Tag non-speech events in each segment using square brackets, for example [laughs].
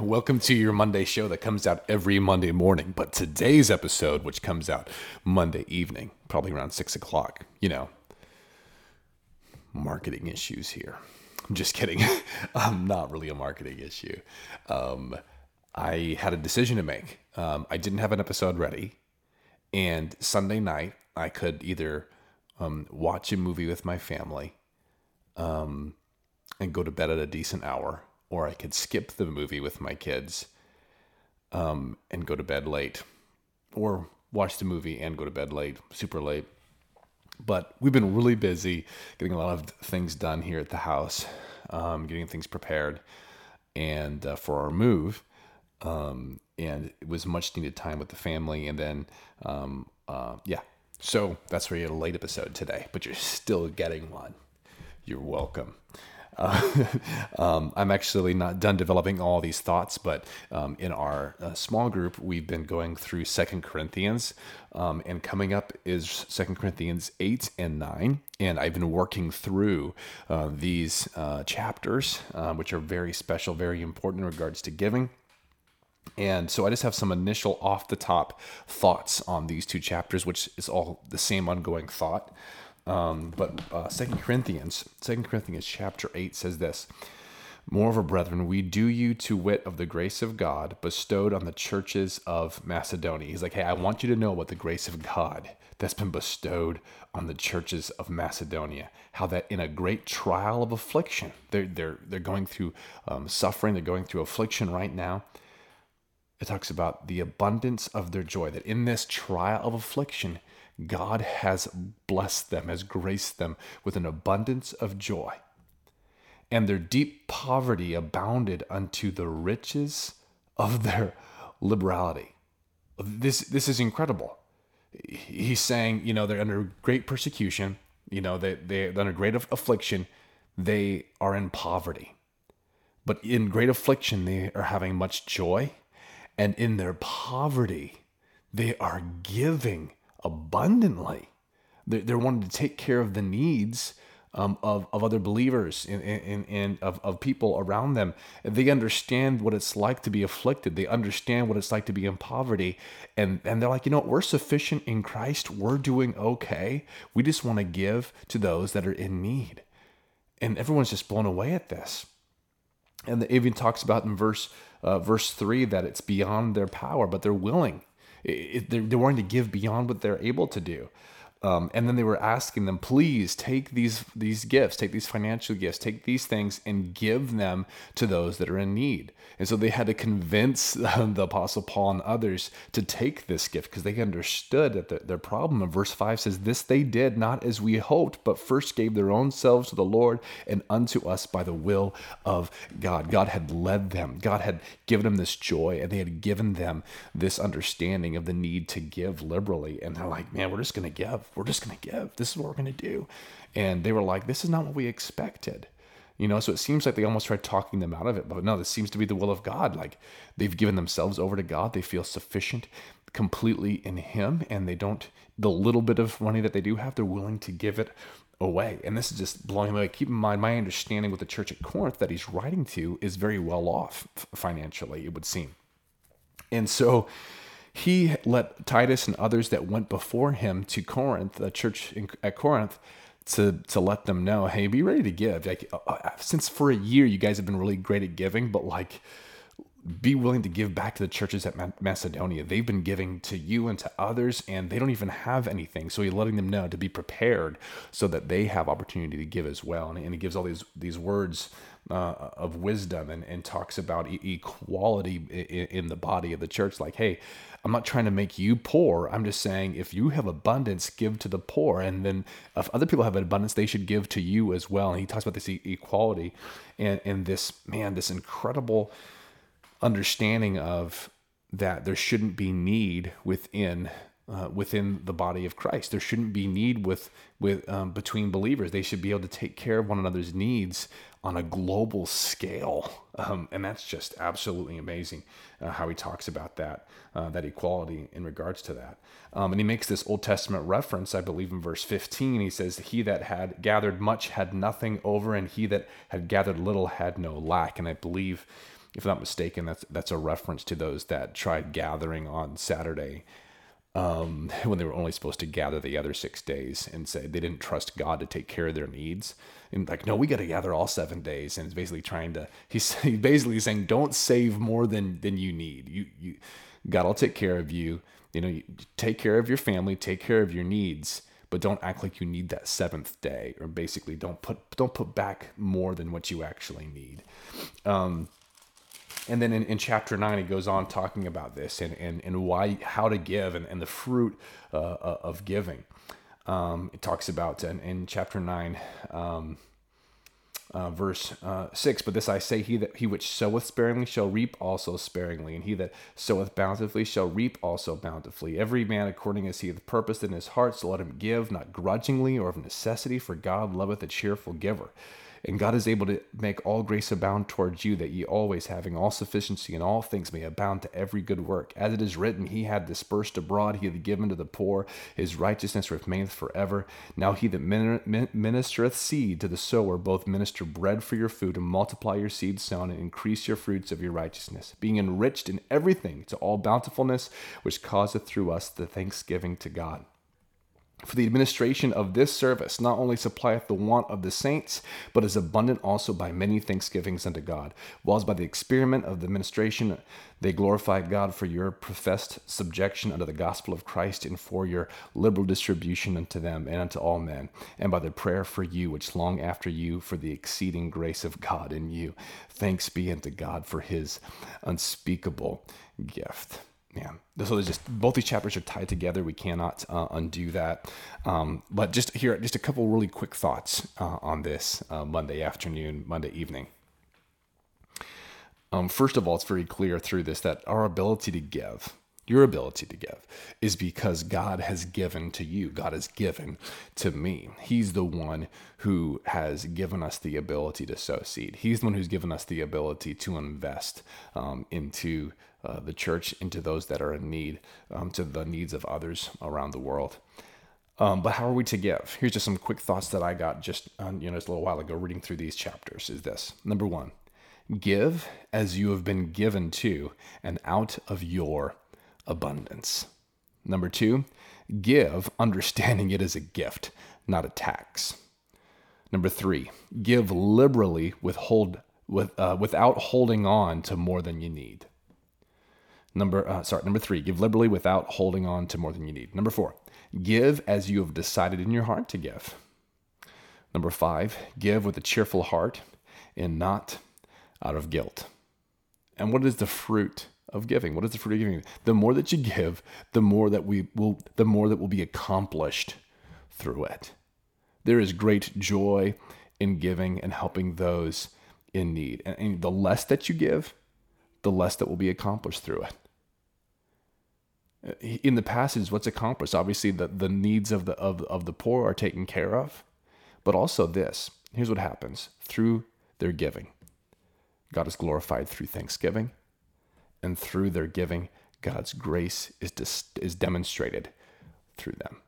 Welcome to your Monday show that comes out every Monday morning. But today's episode, which comes out Monday evening, probably around six o'clock, you know, marketing issues here. I'm just kidding. [laughs] I'm not really a marketing issue. Um, I had a decision to make. Um, I didn't have an episode ready. And Sunday night, I could either um, watch a movie with my family um, and go to bed at a decent hour, or I could skip the movie with my kids um, and go to bed late, or watch the movie and go to bed late, super late. But we've been really busy getting a lot of things done here at the house, um, getting things prepared, and uh, for our move. Um, and it was much needed time with the family. And then, um, uh, yeah, so that's where you had a late episode today, but you're still getting one. You're welcome. Uh, [laughs] um, I'm actually not done developing all these thoughts, but um, in our uh, small group, we've been going through Second Corinthians, um, and coming up is Second Corinthians eight and nine, and I've been working through uh, these uh, chapters, uh, which are very special, very important in regards to giving. And so I just have some initial off the top thoughts on these two chapters, which is all the same ongoing thought. Um, but uh, Second Corinthians, Second Corinthians chapter eight says this. Moreover, brethren, we do you to wit of the grace of God bestowed on the churches of Macedonia. He's like, hey, I want you to know what the grace of God that's been bestowed on the churches of Macedonia. How that in a great trial of affliction, they're they're they're going through um, suffering, they're going through affliction right now it talks about the abundance of their joy, that in this trial of affliction, God has blessed them, has graced them with an abundance of joy. And their deep poverty abounded unto the riches of their liberality. This, this is incredible. He's saying, you know, they're under great persecution, you know, they, they're under great affliction, they are in poverty. But in great affliction, they are having much joy and in their poverty, they are giving abundantly. They're, they're wanting to take care of the needs um, of, of other believers and, and, and of, of people around them. They understand what it's like to be afflicted. They understand what it's like to be in poverty. And, and they're like, you know, we're sufficient in Christ. We're doing okay. We just want to give to those that are in need. And everyone's just blown away at this. And the even talks about in verse uh, verse 3 that it's beyond their power, but they're willing. It, they're, they're willing to give beyond what they're able to do. Um, and then they were asking them, please take these these gifts, take these financial gifts, take these things and give them to those that are in need. And so they had to convince [laughs] the apostle Paul and others to take this gift because they understood that the, their problem. And verse five says, "This they did not as we hoped, but first gave their own selves to the Lord and unto us by the will of God." God had led them. God had given them this joy, and they had given them this understanding of the need to give liberally. And they're like, "Man, we're just going to give." We're just going to give. This is what we're going to do. And they were like, this is not what we expected. You know, so it seems like they almost tried talking them out of it. But no, this seems to be the will of God. Like they've given themselves over to God. They feel sufficient completely in Him. And they don't, the little bit of money that they do have, they're willing to give it away. And this is just blowing me away. Keep in mind, my understanding with the church at Corinth that he's writing to is very well off financially, it would seem. And so he let Titus and others that went before him to Corinth, the church in, at Corinth, to to let them know, hey, be ready to give. Like uh, since for a year you guys have been really great at giving, but like be willing to give back to the churches at Macedonia. They've been giving to you and to others, and they don't even have anything. So he's letting them know to be prepared so that they have opportunity to give as well. And, and he gives all these these words uh, of wisdom and, and talks about e- equality in, in the body of the church. Like, hey, I'm not trying to make you poor. I'm just saying if you have abundance, give to the poor. And then if other people have abundance, they should give to you as well. And he talks about this e- equality and, and this, man, this incredible understanding of that there shouldn't be need within uh, within the body of Christ. There shouldn't be need with with um, between believers. They should be able to take care of one another's needs on a global scale, um, and that's just absolutely amazing uh, how he talks about that uh, that equality in regards to that. Um, and he makes this Old Testament reference, I believe, in verse 15. He says, "He that had gathered much had nothing over, and he that had gathered little had no lack." And I believe if I'm not mistaken, that's that's a reference to those that tried gathering on Saturday um, [laughs] when they were only supposed to gather the other six days and say they didn't trust God to take care of their needs. And like, no, we got to gather all seven days. And it's basically trying to, [laughs] he's, he's basically saying, don't save more than, than you need. You, you, God will take care of you. You know, you take care of your family, take care of your needs, but don't act like you need that seventh day or basically don't put, don't put back more than what you actually need. Um, and then in, in chapter 9 he goes on talking about this and, and, and why how to give and, and the fruit uh, uh of giving. Um, it talks about in, in chapter 9 um, uh, verse uh, 6 but this i say he that he which soweth sparingly shall reap also sparingly and he that soweth bountifully shall reap also bountifully. Every man according as he hath purposed in his heart so let him give not grudgingly or of necessity for god loveth a cheerful giver and God is able to make all grace abound towards you, that ye always, having all sufficiency in all things, may abound to every good work. As it is written, He hath dispersed abroad, He hath given to the poor, His righteousness remaineth forever. Now He that ministereth seed to the sower, both minister bread for your food, and multiply your seed sown, and increase your fruits of your righteousness, being enriched in everything to all bountifulness, which causeth through us the thanksgiving to God. For the administration of this service not only supplieth the want of the saints, but is abundant also by many thanksgivings unto God, whilst by the experiment of the administration they glorify God for your professed subjection unto the gospel of Christ, and for your liberal distribution unto them and unto all men, and by the prayer for you, which long after you for the exceeding grace of God in you. Thanks be unto God for his unspeakable gift yeah. So there's just both these chapters are tied together. We cannot uh, undo that. Um, but just here, just a couple really quick thoughts uh, on this uh, Monday afternoon, Monday evening. Um, first of all, it's very clear through this that our ability to give, your ability to give, is because God has given to you. God has given to me. He's the one who has given us the ability to sow seed. He's the one who's given us the ability to invest um, into uh, the church into those that are in need, um, to the needs of others around the world. Um, but how are we to give? Here's just some quick thoughts that I got just um, you know just a little while ago reading through these chapters. Is this number one? Give as you have been given to, and out of your abundance. Number two, give [laughs] understanding it as a gift, not a tax. Number three, give liberally withhold, with, uh, without holding on to more than you need. Number, uh, sorry, number three, give liberally without holding on to more than you need. Number four, give as you have decided in your heart to give. Number five, give with a cheerful heart and not out of guilt. And what is the fruit of giving? What is the fruit of giving? The more that you give, the more that we will, the more that will be accomplished through it. There is great joy in giving and helping those in need. And, and the less that you give, the less that will be accomplished through it uh, in the passage what's accomplished obviously the, the needs of the of, of the poor are taken care of but also this here's what happens through their giving god is glorified through thanksgiving and through their giving god's grace is dis- is demonstrated through them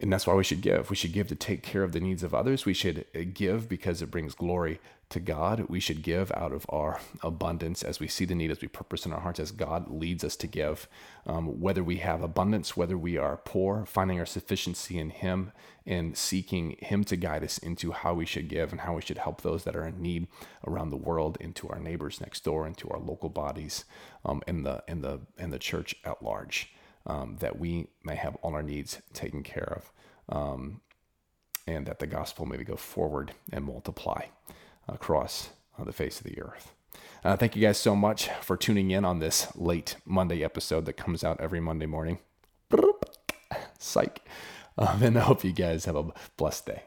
and that's why we should give. We should give to take care of the needs of others. We should uh, give because it brings glory to God. We should give out of our abundance as we see the need, as we purpose in our hearts, as God leads us to give. Um, whether we have abundance, whether we are poor, finding our sufficiency in Him and seeking Him to guide us into how we should give and how we should help those that are in need around the world, into our neighbors next door, into our local bodies, um, in the in the in the church at large um, that we may have all our needs taken care of, um, and that the gospel may go forward and multiply across uh, the face of the earth. Uh, thank you guys so much for tuning in on this late Monday episode that comes out every Monday morning. Psych. Um, and I hope you guys have a blessed day.